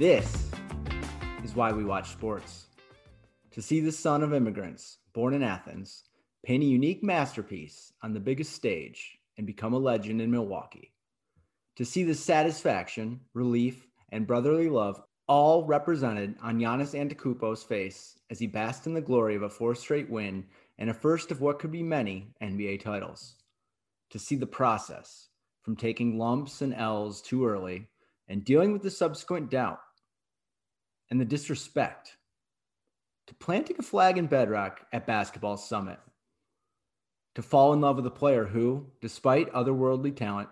This is why we watch sports. To see the son of immigrants, born in Athens, paint a unique masterpiece on the biggest stage and become a legend in Milwaukee. To see the satisfaction, relief, and brotherly love all represented on Giannis Antetokounmpo's face as he basked in the glory of a four straight win and a first of what could be many NBA titles. To see the process from taking lumps and L's too early and dealing with the subsequent doubt and the disrespect to planting a flag in bedrock at Basketball Summit, to fall in love with a player who, despite otherworldly talent,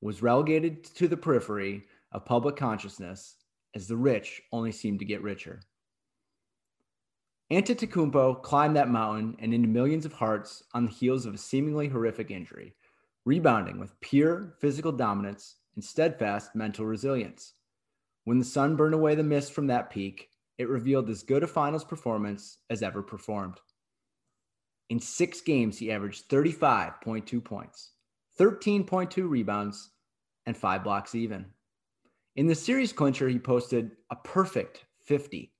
was relegated to the periphery of public consciousness as the rich only seemed to get richer. Antetokounmpo climbed that mountain and into millions of hearts on the heels of a seemingly horrific injury, rebounding with pure physical dominance and steadfast mental resilience. When the sun burned away the mist from that peak, it revealed as good a finals performance as ever performed. In six games, he averaged 35.2 points, 13.2 rebounds, and five blocks even. In the series clincher, he posted a perfect 50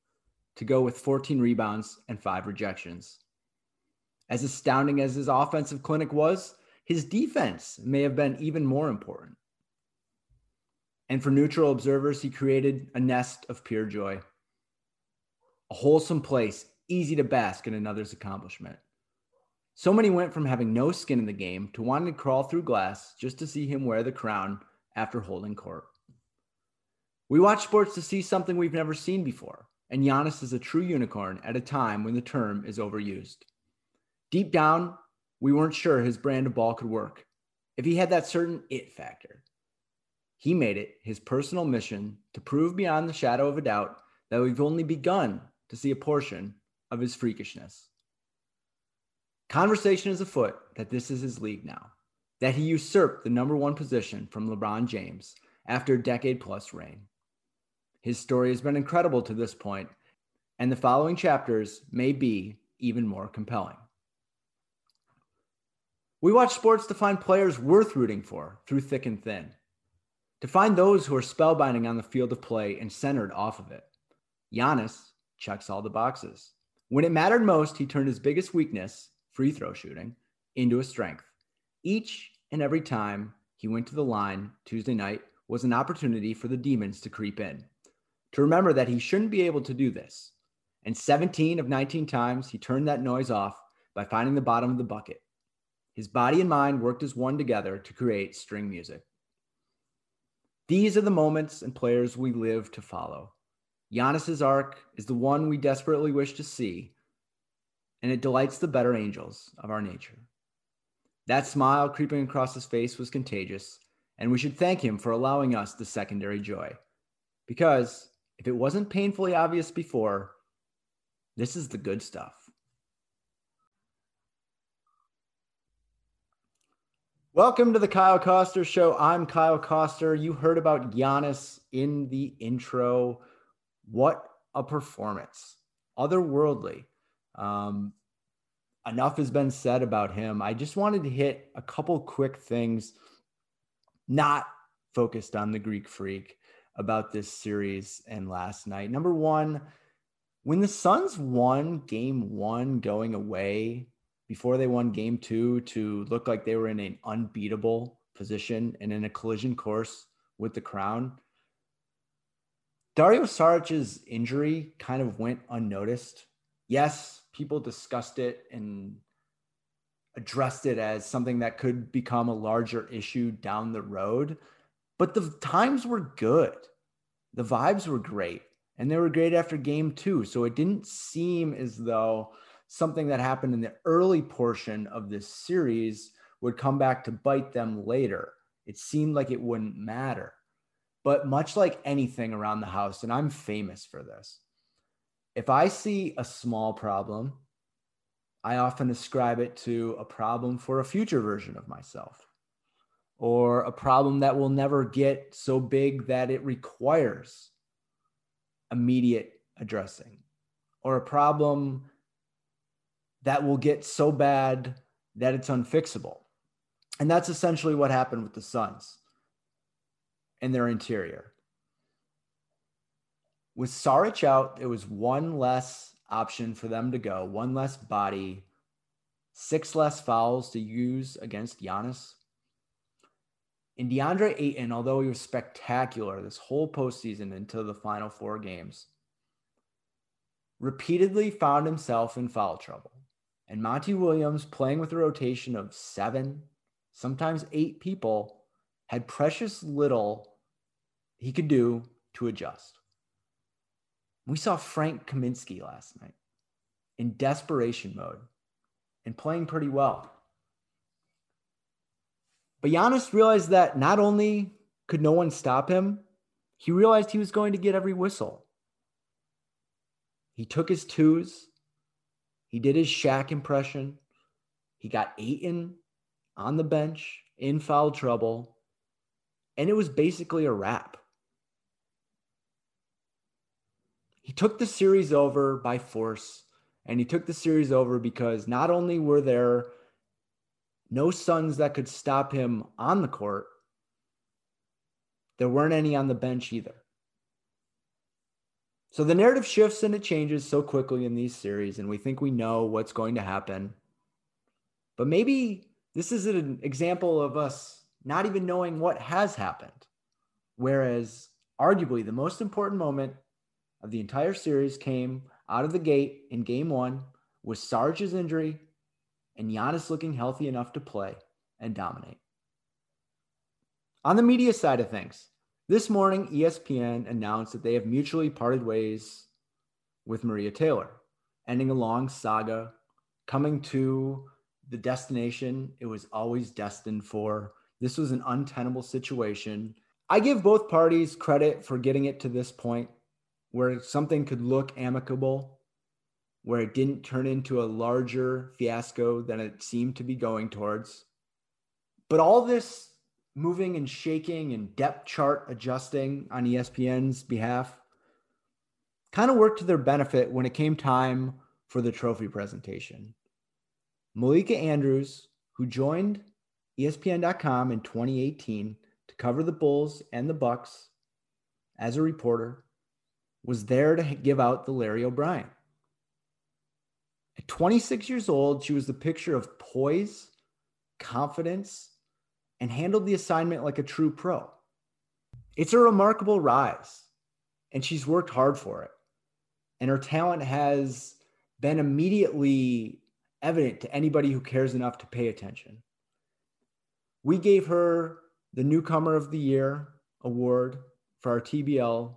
to go with 14 rebounds and five rejections. As astounding as his offensive clinic was, his defense may have been even more important. And for neutral observers, he created a nest of pure joy, a wholesome place, easy to bask in another's accomplishment. So many went from having no skin in the game to wanting to crawl through glass just to see him wear the crown after holding court. We watch sports to see something we've never seen before, and Giannis is a true unicorn at a time when the term is overused. Deep down, we weren't sure his brand of ball could work, if he had that certain it factor. He made it his personal mission to prove beyond the shadow of a doubt that we've only begun to see a portion of his freakishness. Conversation is afoot that this is his league now, that he usurped the number one position from LeBron James after a decade plus reign. His story has been incredible to this point, and the following chapters may be even more compelling. We watch sports to find players worth rooting for through thick and thin to find those who are spellbinding on the field of play and centered off of it. Giannis checks all the boxes. When it mattered most, he turned his biggest weakness, free throw shooting, into a strength. Each and every time he went to the line Tuesday night was an opportunity for the demons to creep in, to remember that he shouldn't be able to do this. And 17 of 19 times, he turned that noise off by finding the bottom of the bucket. His body and mind worked as one together to create string music. These are the moments and players we live to follow. Giannis's arc is the one we desperately wish to see, and it delights the better angels of our nature. That smile creeping across his face was contagious, and we should thank him for allowing us the secondary joy. Because If it wasn't painfully obvious before, this is the good stuff. Welcome to the Kyle Koster Show. I'm Kyle Koster. You heard about Giannis in the intro. What a performance! Otherworldly. Um, enough has been said about him. I just wanted to hit a couple quick things, not focused on the Greek freak about this series and last night. Number one, when the Suns won game one going away before they won game two to look like they were in an unbeatable position and in a collision course with the crown, Dario Saric's injury kind of went unnoticed. Yes, people discussed it and addressed it as something that could become a larger issue down the road. But the times were good. The vibes were great. And they were great after game two. So it didn't seem as though something that happened in the early portion of this series would come back to bite them later. It seemed like it wouldn't matter. But much like anything around the house, and I'm famous for this, if I see a small problem, I often ascribe it to a problem for a future version of myself or a problem that will never get so big that it requires immediate addressing, or a problem that will get so bad that it's unfixable. And that's essentially what happened with the Suns and their interior. With Saric out, it was one less option for them to go, one less body, six less fouls to use against Giannis. And DeAndre Ayton, although he was spectacular this whole postseason until the final four games, repeatedly found himself in foul trouble. And Monty Williams, playing with a rotation of seven, sometimes eight people, had precious little he could do to adjust. We saw Frank Kaminsky last night in desperation mode and playing pretty well. But Giannis realized that not only could no one stop him, he realized he was going to get every whistle. He took his twos. He did his Shaq impression. He got Ayton on the bench in foul trouble. And it was basically a wrap. He took the series over by force. And he took the series over because not only were there no Suns that could stop him on the court. There weren't any on the bench either. So the narrative shifts and it changes so quickly in these series, and we think we know what's going to happen. But maybe this is an example of us not even knowing what has happened. Whereas, arguably, the most important moment of the entire series came out of the gate in game one with Saric's injury and Giannis looking healthy enough to play and dominate. On the media side of things, this morning ESPN announced that they have mutually parted ways with Maria Taylor, ending a long saga, coming to the destination it was always destined for. This was an untenable situation. I give both parties credit for getting it to this point where something could look amicable where it didn't turn into a larger fiasco than it seemed to be going towards. But all this moving and shaking and depth chart adjusting on ESPN's behalf kind of worked to their benefit when it came time for the trophy presentation. Malika Andrews, who joined ESPN.com in 2018 to cover the Bulls and the Bucks as a reporter, was there to give out the Larry O'Brien. At 26 years old, she was the picture of poise, confidence, and handled the assignment like a true pro. It's a remarkable rise, and she's worked hard for it. And her talent has been immediately evident to anybody who cares enough to pay attention. We gave her the Newcomer of the Year award for our TBL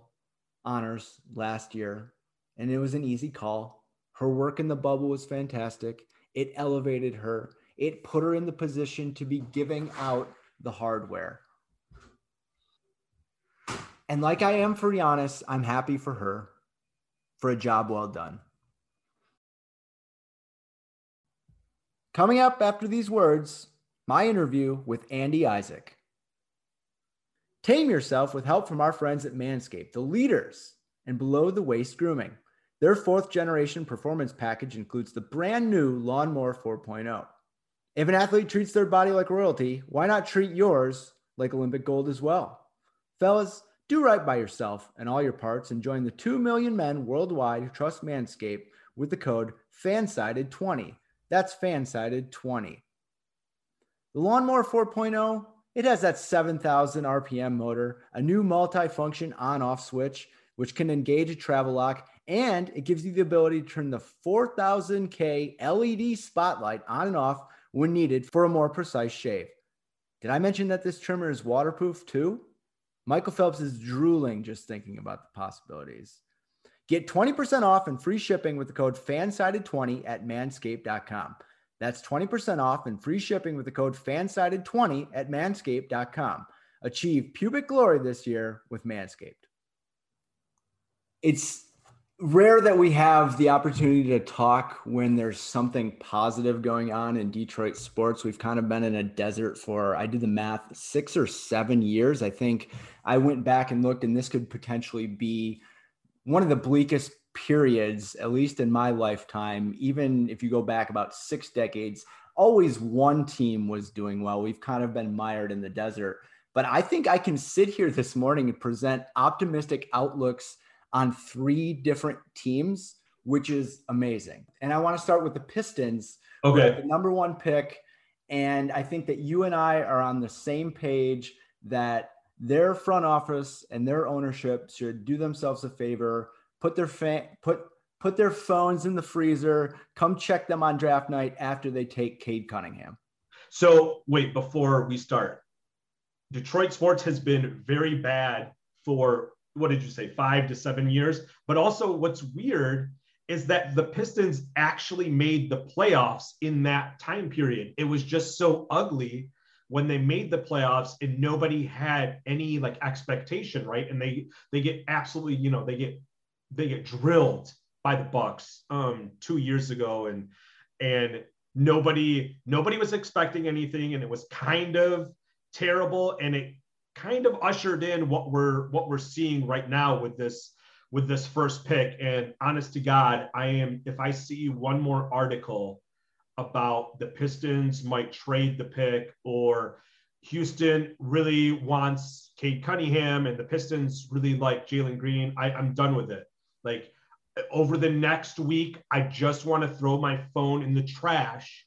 honors last year, and it was an easy call. Her work in the bubble was fantastic. It elevated her. It put her in the position to be giving out the hardware. And like I am for Giannis, I'm happy for her for a job well done. Coming up after these words, my interview with Andy Isaac. Tame yourself with help from our friends at Manscaped, the leaders in below the waist grooming. Their fourth generation performance package includes the brand new Lawnmower 4.0. If an athlete treats their body like royalty, why not treat yours like Olympic gold as well? Fellas, do right by yourself and all your parts and join the 2 million men worldwide who trust Manscaped with the code FANSIDED20. That's FANSIDED20. The Lawnmower 4.0, it has that 7,000 RPM motor, a new multi-function on-off switch, which can engage a travel lock, and it gives you the ability to turn the 4000K LED spotlight on and off when needed for a more precise shave. Did I mention that this trimmer is waterproof too? Michael Phelps is drooling just thinking about the possibilities. Get 20% off and free shipping with the code FANSIDED20 at manscaped.com. That's 20% off and free shipping with the code FANSIDED20 at manscaped.com. Achieve pubic glory this year with Manscaped. It's rare that we have the opportunity to talk when there's something positive going on in Detroit sports. We've kind of been in a desert for, I did the math, six or seven years. I think I went back and looked, and this could potentially be one of the bleakest periods, at least in my lifetime. Even if you go back about six decades, always one team was doing well. We've kind of been mired in the desert. But I think I can sit here this morning and present optimistic outlooks on three different teams, which is amazing. And I want to start with the Pistons. Okay. The number one pick. And I think that you and I are on the same page that their front office and their ownership should do themselves a favor, put their fa- put put their phones in the freezer, come check them on draft night after they take Cade Cunningham. So wait, before we start, Detroit sports has been very bad for what did you say, five to seven years. But also, what's weird is that the Pistons actually made the playoffs in that time period. It was just so ugly when they made the playoffs and nobody had any like expectation, right? And they they get absolutely, you know, they get they get drilled by the Bucks um 2 years ago and and nobody nobody was expecting anything and it was kind of terrible and it kind of ushered in what we're what we're seeing right now with this with this first pick. And honest to God, I am if I see one more article about the Pistons might trade the pick or Houston really wants Cade Cunningham and the Pistons really like Jalen Green, I, I'm done with it. Like over the next week, I just want to throw my phone in the trash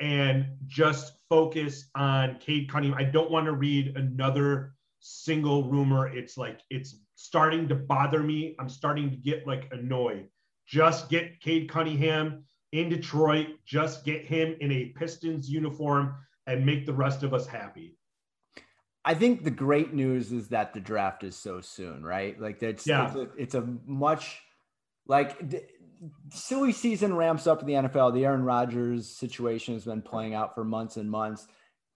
and just focus on Cade Cunningham. I don't want to read another single rumor. It's like it's starting to bother me. I'm starting to get like annoyed. Just get Cade Cunningham in Detroit. Just get him in a Pistons uniform and make the rest of us happy. I think the great news is that the draft is so soon, right? Like that's yeah. it's, a, it's a much like silly season ramps up in the NFL. The Aaron Rodgers situation has been playing out for months and months.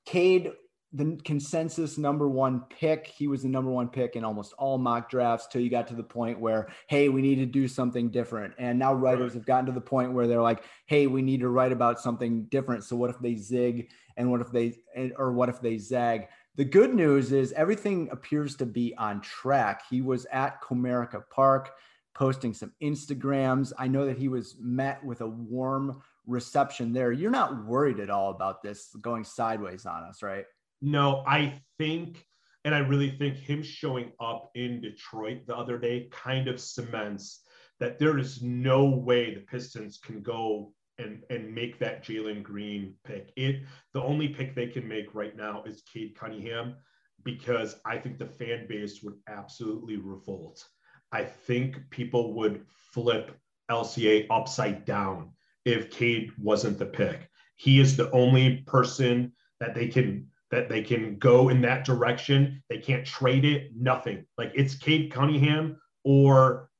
Cade the consensus number one pick. He was the number one pick in almost all mock drafts till you got to the point where, hey, we need to do something different. And now writers have gotten to the point where they're like, hey, we need to write about something different. So what if they zig and what if they or what if they zag? The good news is everything appears to be on track. He was at Comerica Park posting some Instagrams. I know that he was met with a warm reception there. You're not worried at all about this going sideways on us, right? No, I think, and I really think him showing up in Detroit the other day kind of cements that there is no way the Pistons can go and and make that Jalen Green pick. It the only pick they can make right now is Cade Cunningham because I think the fan base would absolutely revolt. I think people would flip LCA upside down if Cade wasn't the pick. He is the only person that they can that they can go in that direction. They can't trade it, nothing. Like it's Cade Cunningham or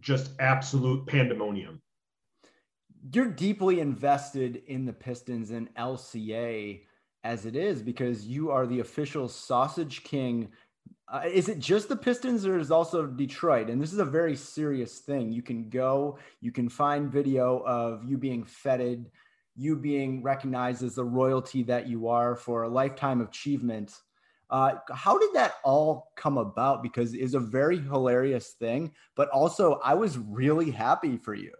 just absolute pandemonium. You're deeply invested in the Pistons and LCA as it is because you are the official sausage king Uh, is it just the Pistons or is also Detroit? And this is a very serious thing. You can go, you can find video of you being feted, you being recognized as the royalty that you are for a lifetime achievement. Uh, how did that all come about? Because it's a very hilarious thing, but also I was really happy for you.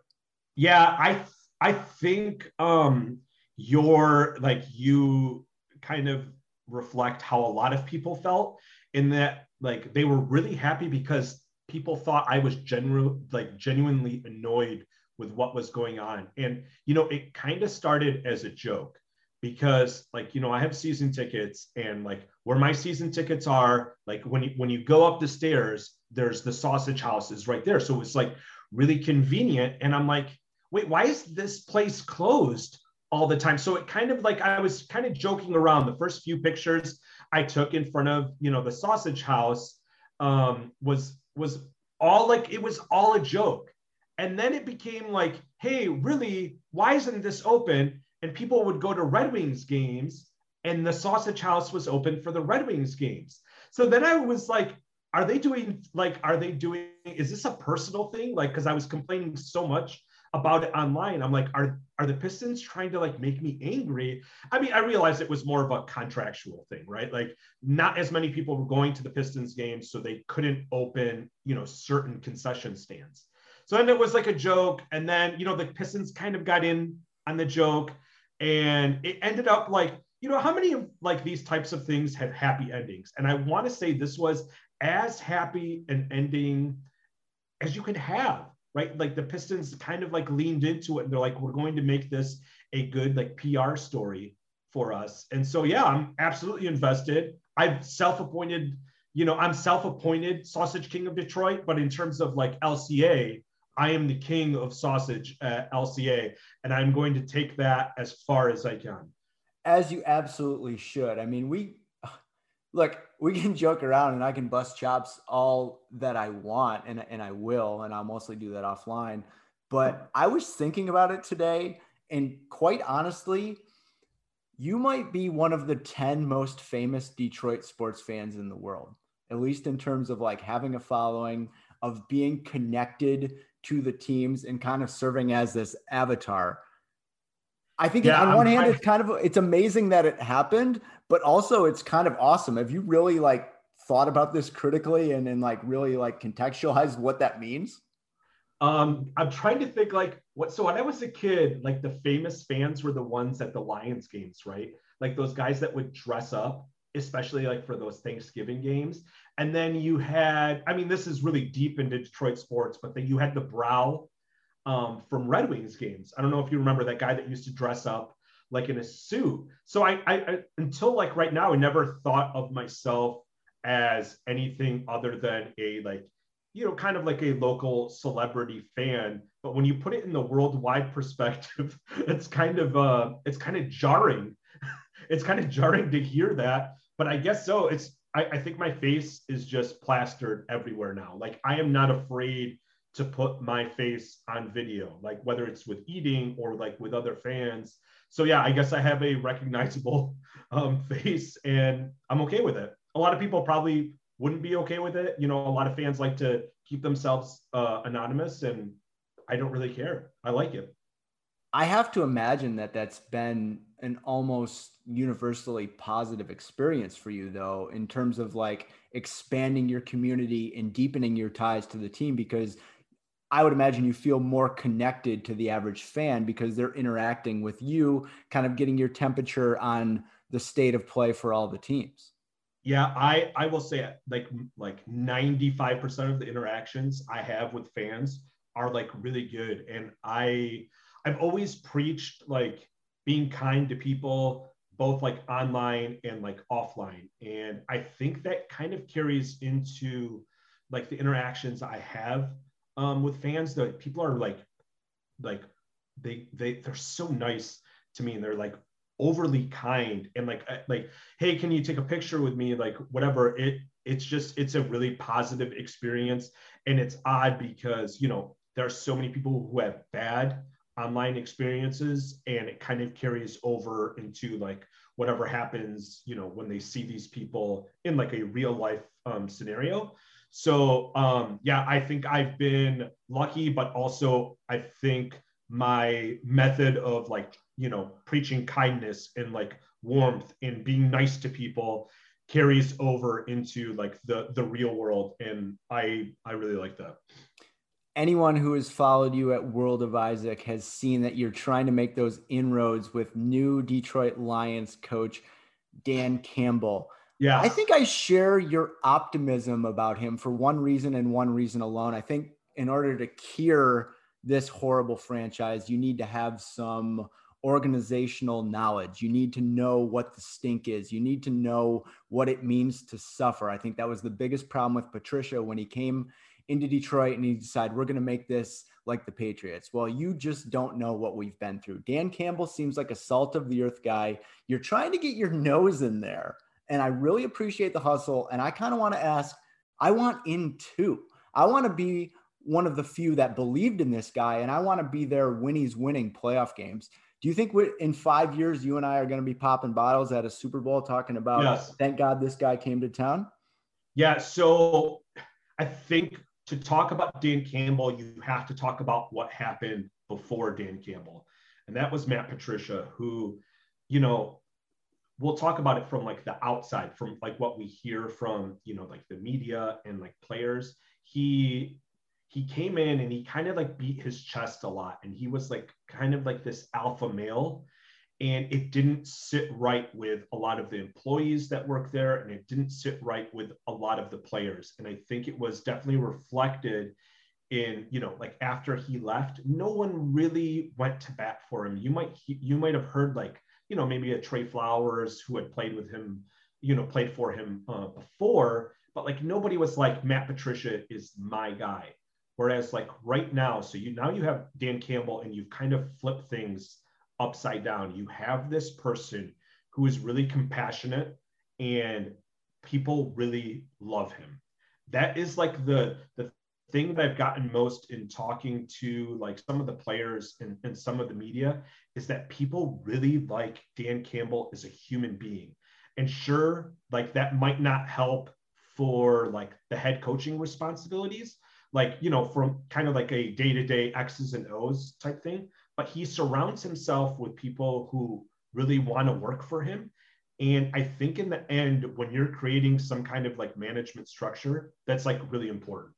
Yeah, I I think um you're like you kind of reflect how a lot of people felt in that like they were really happy because people thought I was genuine like genuinely annoyed with what was going on. And you know, it kind of started as a joke because like you know, I have season tickets and like where my season tickets are, like when you when you go up the stairs, there's the sausage houses right there. So it's like really convenient and I'm like, "Wait, why is this place closed?" all the time. So it kind of like I was kind of joking around. The first few pictures I took in front of you know the sausage house um, was was all like it was all a joke, and then it became like, hey, really, why isn't this open? And people would go to Red Wings games, and the sausage house was open for the Red Wings games. So then I was like, are they doing like are they doing is this a personal thing like because i was complaining so much about it online. I'm like, are are the Pistons trying to like make me angry? I mean, I realized it was more of a contractual thing, right? Like, not as many people were going to the Pistons games, so they couldn't open, you know, certain concession stands. So then it was like a joke, and then you know the Pistons kind of got in on the joke, and it ended up like, you know, how many of like these types of things have happy endings? And I want to say this was as happy an ending as you could have right? Like the Pistons kind of like leaned into it and they're like, we're going to make this a good like PR story for us. And so, yeah, I'm absolutely invested. I've self appointed, you know, I'm self appointed sausage king of Detroit, but in terms of like LCA, I am the king of sausage at LCA, and I'm going to take that as far as I can. As you absolutely should. I mean, we look, we can joke around and I can bust chops all that I want and, and I will, and I'll mostly do that offline. But I was thinking about it today, and quite honestly, you might be one of the 10 most famous Detroit sports fans in the world, at least in terms of like having a following, of being connected to the teams and kind of serving as this avatar. I think yeah, on one I'm, hand, it's kind of it's amazing that it happened, but also it's kind of awesome. Have you really like thought about this critically and then like really like contextualized what that means? Um, I'm trying to think like what so when I was a kid, like the famous fans were the ones at the Lions games, right? Like those guys that would dress up, especially like for those Thanksgiving games. And then you had, I mean, this is really deep into Detroit sports, but then you had the brow um, from Red Wings games. I don't know if you remember that guy that used to dress up like in a suit. So I, I, I until like right now, I never thought of myself as anything other than a like you know kind of like a local celebrity fan. But when you put it in the worldwide perspective it's kind of uh it's kind of jarring. It's kind of jarring to hear that. But i guess so. It's I, I think my face is just plastered everywhere now. Like i am not afraid to put my face on video like whether it's with eating or like with other fans so yeah, I guess I have a recognizable um, face, and I'm okay with it. A lot of people probably wouldn't be okay with it. You know, a lot of fans like to keep themselves uh, anonymous, and I don't really care. I like it. I have to imagine that that's been an almost universally positive experience for you, though, in terms of like expanding your community and deepening your ties to the team because I would imagine you feel more connected to the average fan because they're interacting with you, kind of getting your temperature on the state of play for all the teams. Yeah, I I will say like like 95% of the interactions I have with fans are like really good and I I've always preached like being kind to people both like online and like offline and I think that kind of carries into like the interactions I have um, with fans that people are like, like they they they're so nice to me, and they're like overly kind and like like hey can you take a picture with me like whatever it it's just it's a really positive experience and it's odd because you know there are so many people who have bad online experiences and it kind of carries over into like whatever happens, you know, when they see these people in like a real life um, scenario. So um, yeah, I think I've been lucky, but also I think my method of like you know preaching kindness and like warmth and being nice to people carries over into like the the real world and i i really like that. Anyone who has followed you at world of isaac has seen that you're trying to make those inroads with new detroit lions coach dan campbell yeah i think i share your optimism about him for one reason and one reason alone i think in order to cure this horrible franchise you need to have some organizational knowledge. You need to know what the stink is. You need to know what it means to suffer. I think that was the biggest problem with Patricia when he came into Detroit and he decided we're going to make this like the Patriots. Well, you just don't know what we've been through. Dan Campbell seems like a salt of the earth guy. You're trying to get your nose in there. And I really appreciate the hustle. And I kind of want to ask, I want in too. I want to be one of the few that believed in this guy, and I want to be there when he's winning playoff games. Do you think in five years you and I are going to be popping bottles at a Super Bowl talking about? Yes. Thank God this guy came to town. Yeah. So I think to talk about Dan Campbell, you have to talk about what happened before Dan Campbell, and that was Matt Patricia, who, you know, we'll talk about it from like the outside, from like what we hear from you know like the media and like players. He he came in and he kind of like beat his chest a lot. And he was like kind of like this alpha male. And it didn't sit right with a lot of the employees that work there. And it didn't sit right with a lot of the players. And i think it was definitely reflected in you know like after he left no one really went to bat for him. You might you might have heard like you know maybe a trey flowers who had played with him you know played for him uh, before but like nobody was like matt patricia is my guy Whereas like right now, so you now you have Dan Campbell and you've kind of flipped things upside down. You have this person who is really compassionate and people really love him. That is like the the thing that I've gotten most in talking to like some of the players and, some of the media is that people really like Dan Campbell as a human being. And sure, like that might not help for like the head coaching responsibilities, like you know from kind of like a day-to-day x's and o's type thing but he surrounds himself with people who really want to work for him and i think in the end when you're creating some kind of like management structure that's like really important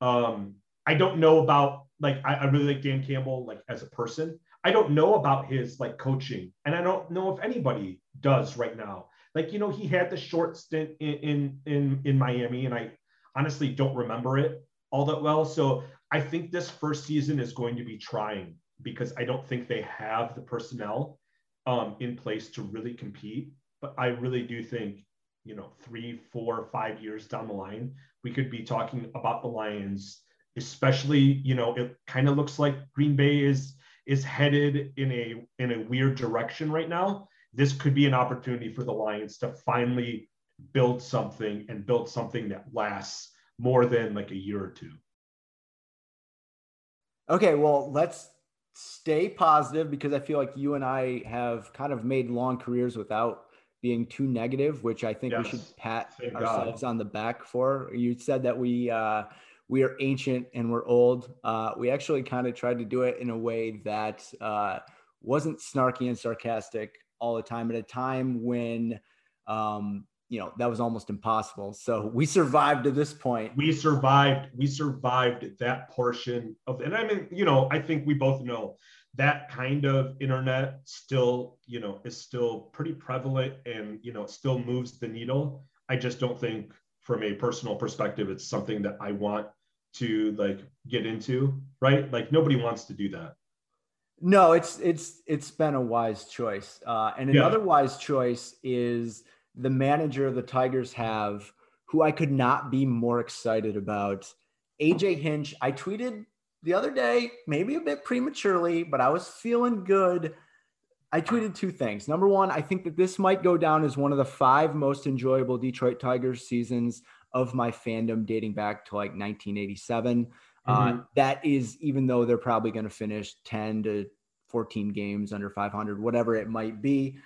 um i don't know about like I, I really like dan campbell like as a person i don't know about his like coaching and i don't know if anybody does right now like you know he had the short stint in in in, in miami and i honestly don't remember it all that well. So I think this first season is going to be trying because I don't think they have the personnel um, in place to really compete. But I really do think, you know, three, four, five years down the line, we could be talking about the Lions, especially, you know, it kind of looks like Green Bay is is headed in a in a weird direction right now. This could be an opportunity for the Lions to finally build something and build something that lasts more than like a year or two. Okay, well, let's stay positive because I feel like you and I have kind of made long careers without being too negative, which I think yes. we should pat Thank ourselves God. on the back for. You said that we uh, we are ancient and we're old. Uh, we actually kind of tried to do it in a way that uh, wasn't snarky and sarcastic all the time at a time when um, you know that was almost impossible so we survived to this point we survived we survived that portion of and i mean you know i think we both know that kind of internet still you know is still pretty prevalent and you know still moves the needle i just don't think from a personal perspective it's something that i want to like get into right like nobody wants to do that no it's it's it's been a wise choice uh, and another yeah. wise choice is the manager the Tigers have, who I could not be more excited about. AJ Hinch, I tweeted the other day, maybe a bit prematurely, but I was feeling good. I tweeted two things. Number one, I think that this might go down as one of the five most enjoyable Detroit Tigers seasons of my fandom dating back to like 1987. Uh, mm-hmm. Uh, that is, even though they're probably going to finish 10 to 14 games under 500, whatever it might be.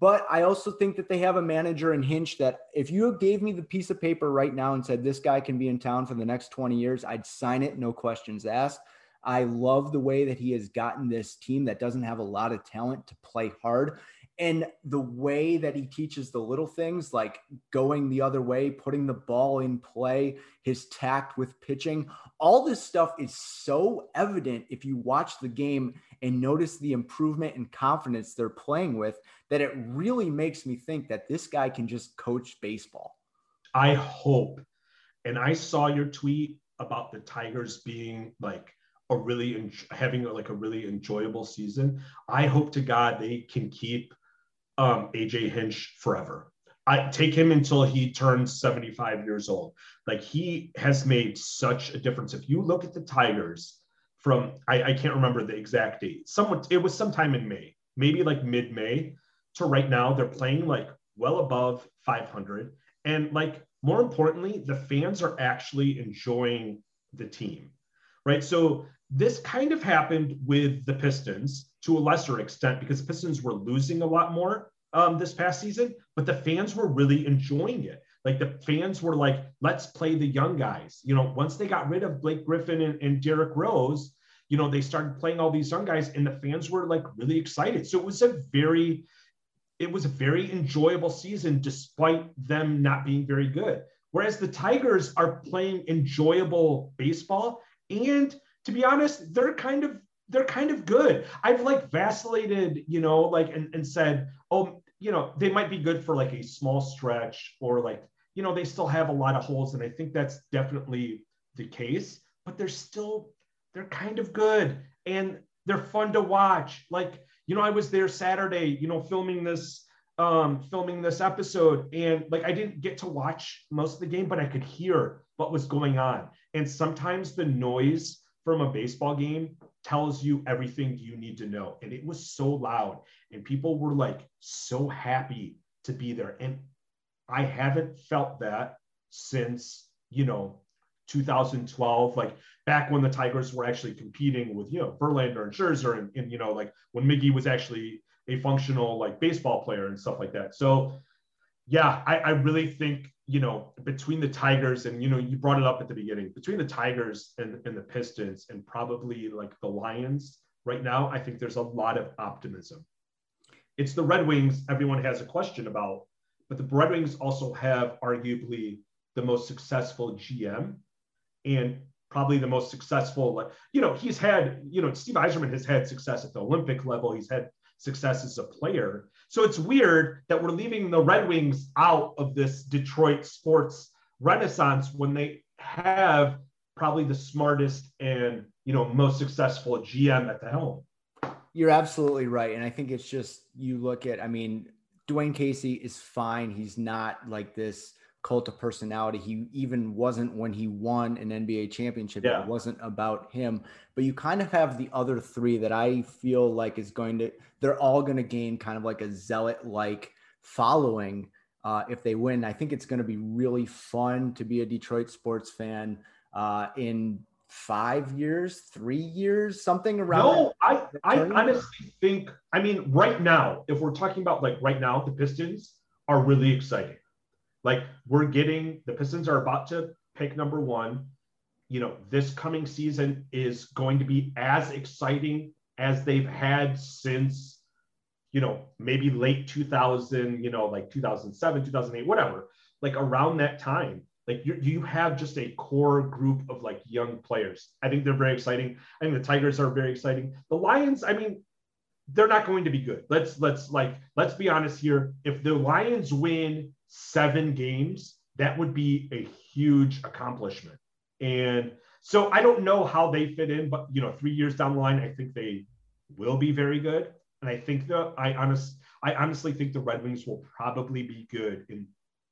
But I also think that they have a manager in Hinch that if you gave me the piece of paper right now and said this guy can be in town for the next 20 years, I'd sign it, no questions asked. I love the way that he has gotten this team that doesn't have a lot of talent to play hard and the way that he teaches the little things like going the other way putting the ball in play his tact with pitching all this stuff is so evident if you watch the game and notice the improvement and confidence they're playing with that it really makes me think that this guy can just coach baseball. I hope and i saw your tweet about the tigers being like a really having like a really enjoyable season. I hope to god they can keep um, AJ Hinch forever. I take him until he turns 75 years old. Like he has made such a difference. If you look at the Tigers from I, I can't remember the exact date. Somewhat it was sometime in May, maybe like mid-May to right now, they're playing like well above 500. And like more importantly, the fans are actually enjoying the team. Right. So this kind of happened with the Pistons to a lesser extent because the Pistons were losing a lot more um, this past season, but the fans were really enjoying it. Like the fans were like, let's play the young guys. You know, once they got rid of Blake Griffin and, and Derrick Rose, you know, they started playing all these young guys and the fans were like really excited. So it was a very, it was a very enjoyable season despite them not being very good. Whereas the Tigers are playing enjoyable baseball. And to be honest, they're kind of they're kind of good. I've like vacillated, you know, like and, and said, oh, you know, they might be good for like a small stretch or like, you know, they still have a lot of holes. And I think that's definitely the case, but they're still, they're kind of good and they're fun to watch. Like, you know, I was there Saturday, you know, filming this, um, filming this episode and like I didn't get to watch most of the game, but I could hear what was going on. And sometimes the noise from a baseball game tells you everything you need to know. And it was so loud, and people were like so happy to be there. And I haven't felt that since, you know, 2012, like back when the Tigers were actually competing with, you know, Verlander and Scherzer, and, and you know, like when Miggy was actually a functional like baseball player and stuff like that. So, yeah, I, I really think you know, between the Tigers and, you know, you brought it up at the beginning, between the Tigers and, and the Pistons and probably like the Lions right now, I think there's a lot of optimism. It's the Red Wings everyone has a question about, but the Red Wings also have arguably the most successful GM and probably the most successful, like, you know, he's had, you know, Steve Yzerman has had success at the Olympic level. He's had success as a player. So it's weird that we're leaving the Red Wings out of this Detroit sports renaissance when they have probably the smartest and you know most successful GM at the helm. You're absolutely right, and I think it's just you look at. I mean, Dwane Casey is fine. He's not like this cult of personality. He even wasn't when he won an NBA championship. Yeah. It wasn't about him. But you kind of have the other three that I feel like is going to, they're all going to gain kind of like a zealot like following uh, if they win. I think it's going to be really fun to be a Detroit sports fan uh, in five years, three years, something around. No, I, I honestly think, I mean, right now, if we're talking about like right now, the Pistons are really exciting like we're getting the Pistons are about to pick number one. You know, this coming season is going to be as exciting as they've had since, you know, maybe late 2000, you know, like 2007, 2008, whatever, like around that time. Like you, you have just a core group of like young players. I think they're very exciting. I think the Tigers are very exciting. The Lions, I mean, they're not going to be good. Let's let's like let's be honest here. If the Lions win seven games, that would be a huge accomplishment. And so I don't know how they fit in, but you know, three years down the line, I think they will be very good. And I think the I honest I honestly think the Red Wings will probably be good in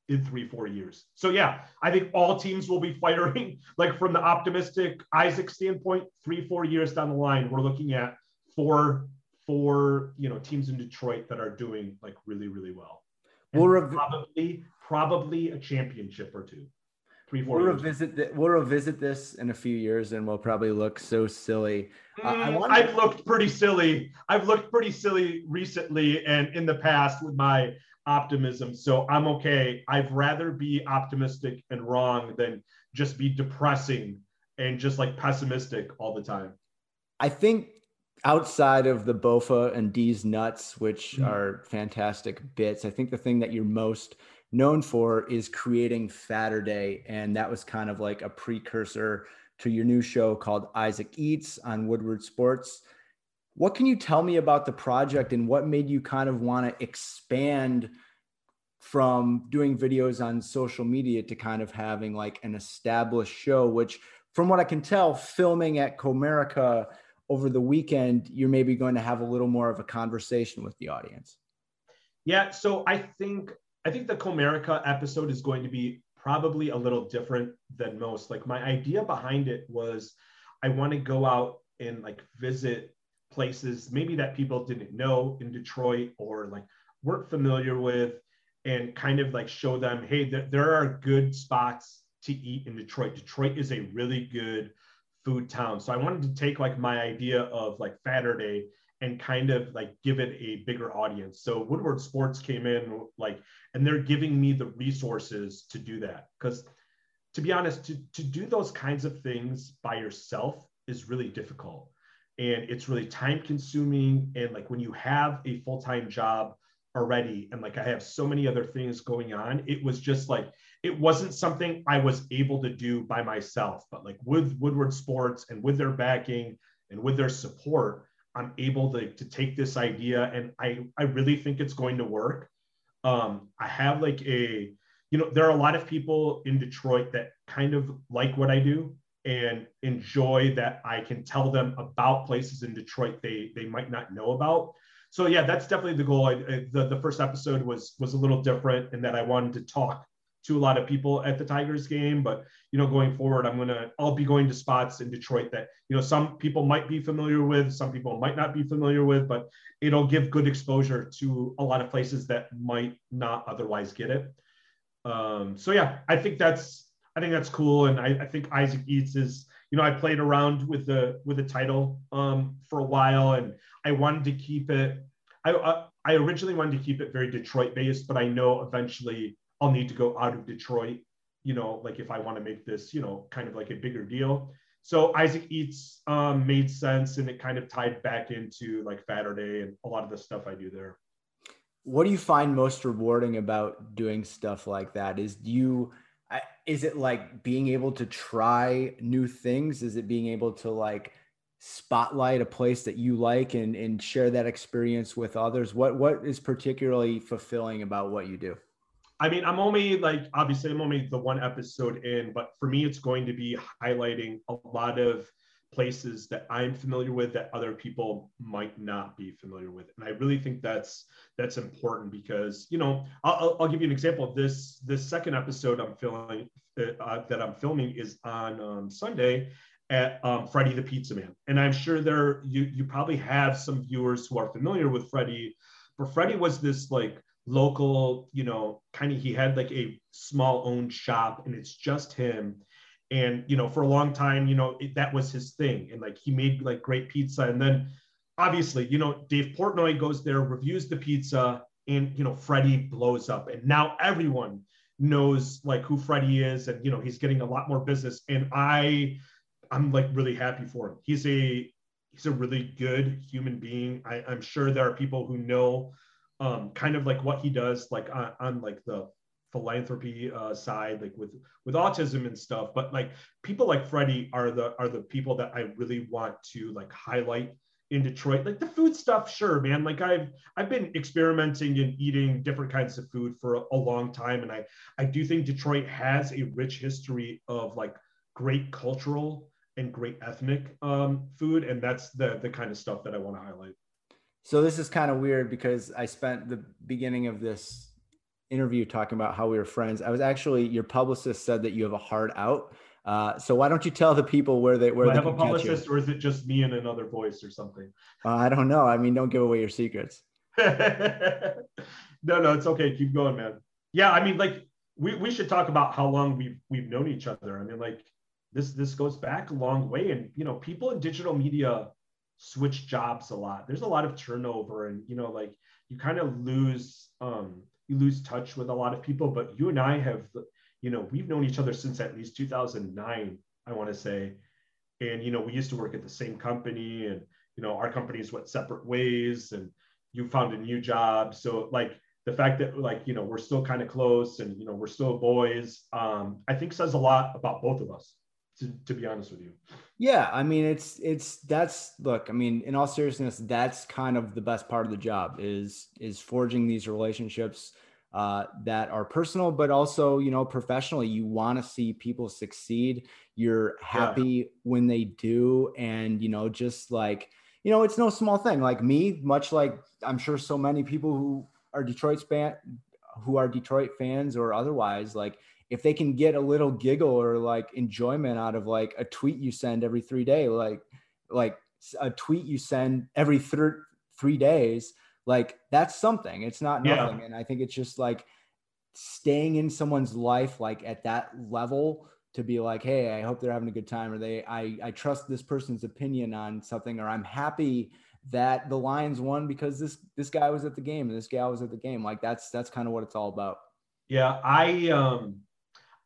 in three, four years. So yeah, I think all teams will be firing. Like from the optimistic Isaac standpoint, three, four years down the line, we're looking at four, four, you know, teams in Detroit that are doing like really, really well. We'll rev- probably probably a championship or two. three, four we'll years. revisit th- we'll revisit this in a few years and we'll probably look so silly. Uh, I Mm, wanna- I've looked pretty silly. I've looked pretty silly recently and in the past with my optimism. So I'm okay. I'd rather be optimistic and wrong than just be depressing and just like pessimistic all the time. I think outside of the Bofa and D's nuts, which Mhm. are fantastic bits, I think the thing that you're most known for is creating Fatterday, and that was kind of like a precursor to your new show called Isaac Eats on Woodward Sports. What can you tell me about the project and what made you kind of want to expand from doing videos on social media to kind of having like an established show, which from what I can tell, filming at Comerica over the weekend, you're maybe going to have a little more of a conversation with the audience. Yeah, so I think I think the Comerica episode is going to be probably a little different than most. Like my idea behind it was I want to go out and like visit places maybe that people didn't know in Detroit or like weren't familiar with and kind of like show them, hey, there, there are good spots to eat in Detroit. Detroit is a really good food town. So I wanted to take like my idea of like Fatterday and kind of like give it a bigger audience. So Woodward Sports came in like, and they're giving me the resources to do that. Because to be honest, to, to do those kinds of things by yourself is really difficult. And it's really time consuming. And like when you have a full time job already, and like I have so many other things going on, it was just like, it wasn't something I was able to do by myself. But like with Woodward Sports and with their backing and with their support, I'm able to, to take this idea and I, I really think it's going to work. Um, I have like a, you know, there are a lot of people in Detroit that kind of like what I do and enjoy that I can tell them about places in Detroit they they might not know about. So yeah, that's definitely the goal. I, I, the the first episode was was a little different in that I wanted to talk to a lot of people at the Tigers game. But you know, going forward, I'm gonna I'll be going to spots in Detroit that you know some people might be familiar with, some people might not be familiar with, but it'll give good exposure to a lot of places that might not otherwise get it. Um, so yeah, I think that's I think that's cool, and I, I think Isaac Eats is you know I played around with the with the title um, for a while, and I wanted to keep it. I, I I originally wanted to keep it very Detroit based, but I know eventually I'll need to go out of Detroit, you know, like if I want to make this, you know, kind of like a bigger deal. So Isaac Eats um, made sense and it kind of tied back into like Fatterday and a lot of the stuff I do there. What do you find most rewarding about doing stuff like that? Is you, is it like being able to try new things? Is it being able to like spotlight a place that you like and, and share that experience with others? What, what is particularly fulfilling about what you do? I mean, I'm only like, obviously, I'm only the one episode in, but for me, it's going to be highlighting a lot of places that I'm familiar with that other people might not be familiar with. And I really think that's that's important because you know I'll, I'll give you an example of this. This second episode I'm filming uh, that I'm filming is on um, Sunday at um, Freddie the Pizza Man, and I'm sure there you you probably have some viewers who are familiar with Freddie, but Freddie was this like local, you know, kind of he had like a small owned shop and it's just him. And, you know, for a long time, you know, it, that was his thing. And like he made like great pizza. And then obviously, you know, Dave Portnoy goes there, reviews the pizza, and, you know, Freddie blows up. And now everyone knows like who Freddie is. And, you know, he's getting a lot more business. And I, I'm like really happy for him. He's a, he's a really good human being. I, I'm sure there are people who know um, kind of like what he does, like on, on like the philanthropy uh, side, like with with autism and stuff. But like people like Freddie are the are the people that I really want to like highlight in Detroit. Like the food stuff, sure, man. Like I've I've been experimenting and eating different kinds of food for a, a long time, and I I do think Detroit has a rich history of like great cultural and great ethnic um, food, and that's the the kind of stuff that I want to highlight. So this is kind of weird because I spent the beginning of this interview talking about how we were friends. I was actually your publicist said that you have a hard out. Uh, so why don't you tell the people where they where Do I they have a publicist, or is it just me and another voice or something? Uh, I don't know. I mean, don't give away your secrets. no, no, it's okay. Keep going, man. Yeah, I mean, like we, we should talk about how long we've we've known each other. I mean, like this this goes back a long way, and you know, people in digital media switch jobs a lot. There's a lot of turnover, and you know, like you kind of lose um, you lose touch with a lot of people. But you and I have, you know, we've known each other since at least 2009, I want to say, and you know, we used to work at the same company, and you know, our companies went separate ways, and you found a new job. So like the fact that like you know we're still kind of close and you know we're still boys um, i think says a lot about both of us to, to be honest with you. Yeah i mean it's it's that's look i mean in all seriousness that's kind of the best part of the job is is forging these relationships uh, that are personal but also you know professionally you want to see people succeed. You're happy yeah. when they do and you know just like you know it's no small thing. Like me much like i'm sure so many people who are Detroit fan who are Detroit fans or otherwise, like if they can get a little giggle or like enjoyment out of like a tweet you send every three day, like like a tweet you send every thir- three days, like that's something. It's not nothing. Yeah. And I think it's just like staying in someone's life, like at that level to be like, Hey, I hope they're having a good time or they, I, I trust this person's opinion on something, or I'm happy that the Lions won because this this guy was at the game and this gal was at the game. Like that's that's kind of what it's all about. Yeah, I um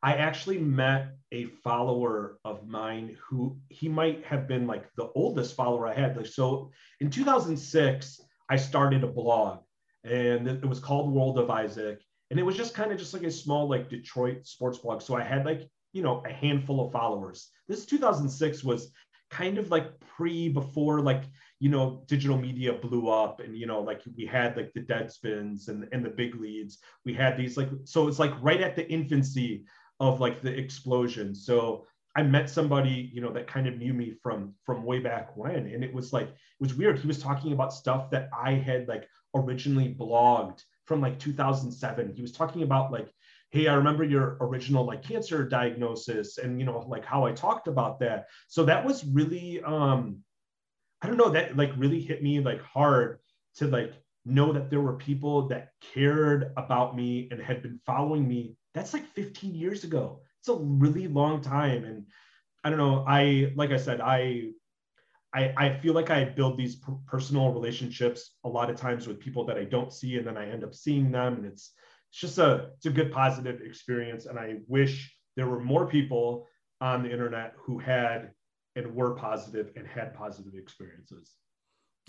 I actually met a follower of mine who he might have been like the oldest follower I had. So in 2006, I started a blog and it was called World of Isaac. And it was just kind of just like a small like Detroit sports blog. So I had like, you know, a handful of followers. This 2006 was kind of like pre before like you know digital media blew up and you know like we had like the deadspins and and the big leads we had these like so it's like right at the infancy of like the explosion. So i met somebody you know that kind of knew me from from way back when and it was like it was weird. He was talking about stuff that i had like originally blogged from like 2007 he was talking about like hey i remember your original like cancer diagnosis and you know like how i talked about that. So that was really um i don't know that like really hit me like hard to like know that there were people that cared about me and had been following me that's like 15 years ago. It's a really long time. And i don't know i like i said i I, I feel like I build these personal relationships a lot of times with people that I don't see, and then I end up seeing them, and it's it's just a it's a good positive experience. And i wish there were more people on the internet who had and were positive and had positive experiences.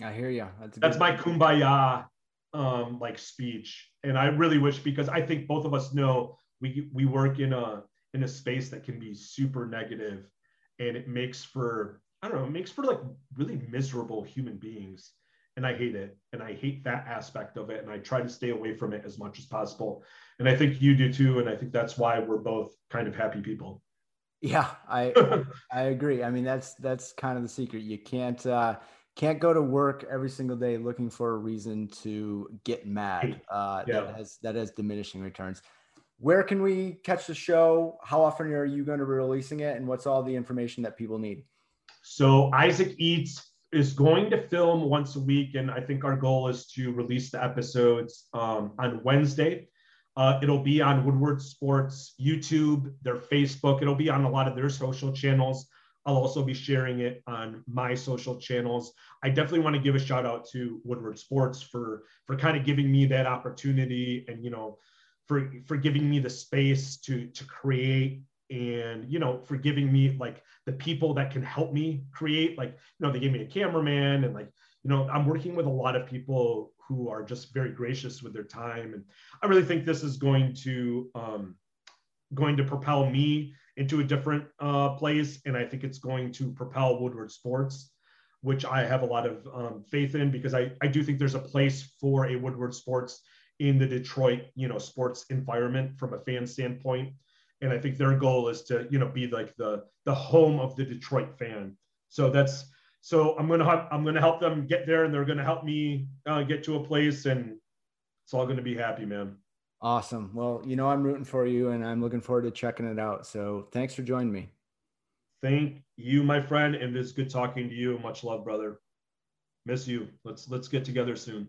I hear you that's, that's my kumbaya um like speech. And i really wish because i think both of us know we we work in a in a space that can be super negative and it makes for i don't know it makes for like really miserable human beings and I hate it. And I hate that aspect of it. And I try to stay away from it as much as possible. And I think you do too. And I think that's why we're both kind of happy people. Yeah, I I agree. I mean, that's that's kind of the secret. You can't uh can't go to work every single day looking for a reason to get mad. Uh yeah. that has that has diminishing returns. Where can we catch the show? How often are you going to be releasing it? And what's all the information that people need? So Isaac Eats is going to film once a week, and I think our goal is to release the episodes um, on Wednesday. Uh, it'll be on Woodward Sports YouTube, their Facebook. It'll be on a lot of their social channels. I'll also be sharing it on my social channels. I definitely want to give a shout out to Woodward Sports for for kind of giving me that opportunity and you know for for giving me the space to to create and you know for giving me like the people that can help me create like you know they gave me a cameraman and like you know i'm working with a lot of people who are just very gracious with their time. And i really think this is going to um going to propel me into a different uh place. And i think it's going to propel woodward sports which i have a lot of um, faith in because i i do think there's a place for a woodward sports in the detroit you know sports environment from a fan standpoint and I think their goal is to you know be like the the home of the Detroit fan. So that's so I'm gonna help, I'm gonna help them get there, and they're gonna help me uh, get to a place, and it's all gonna be happy, man. Awesome. Well, you know I'm rooting for you, and I'm looking forward to checking it out. So thanks for joining me. Thank you, my friend, and it's good talking to you. Much love, brother. Miss you. Let's let's get together soon.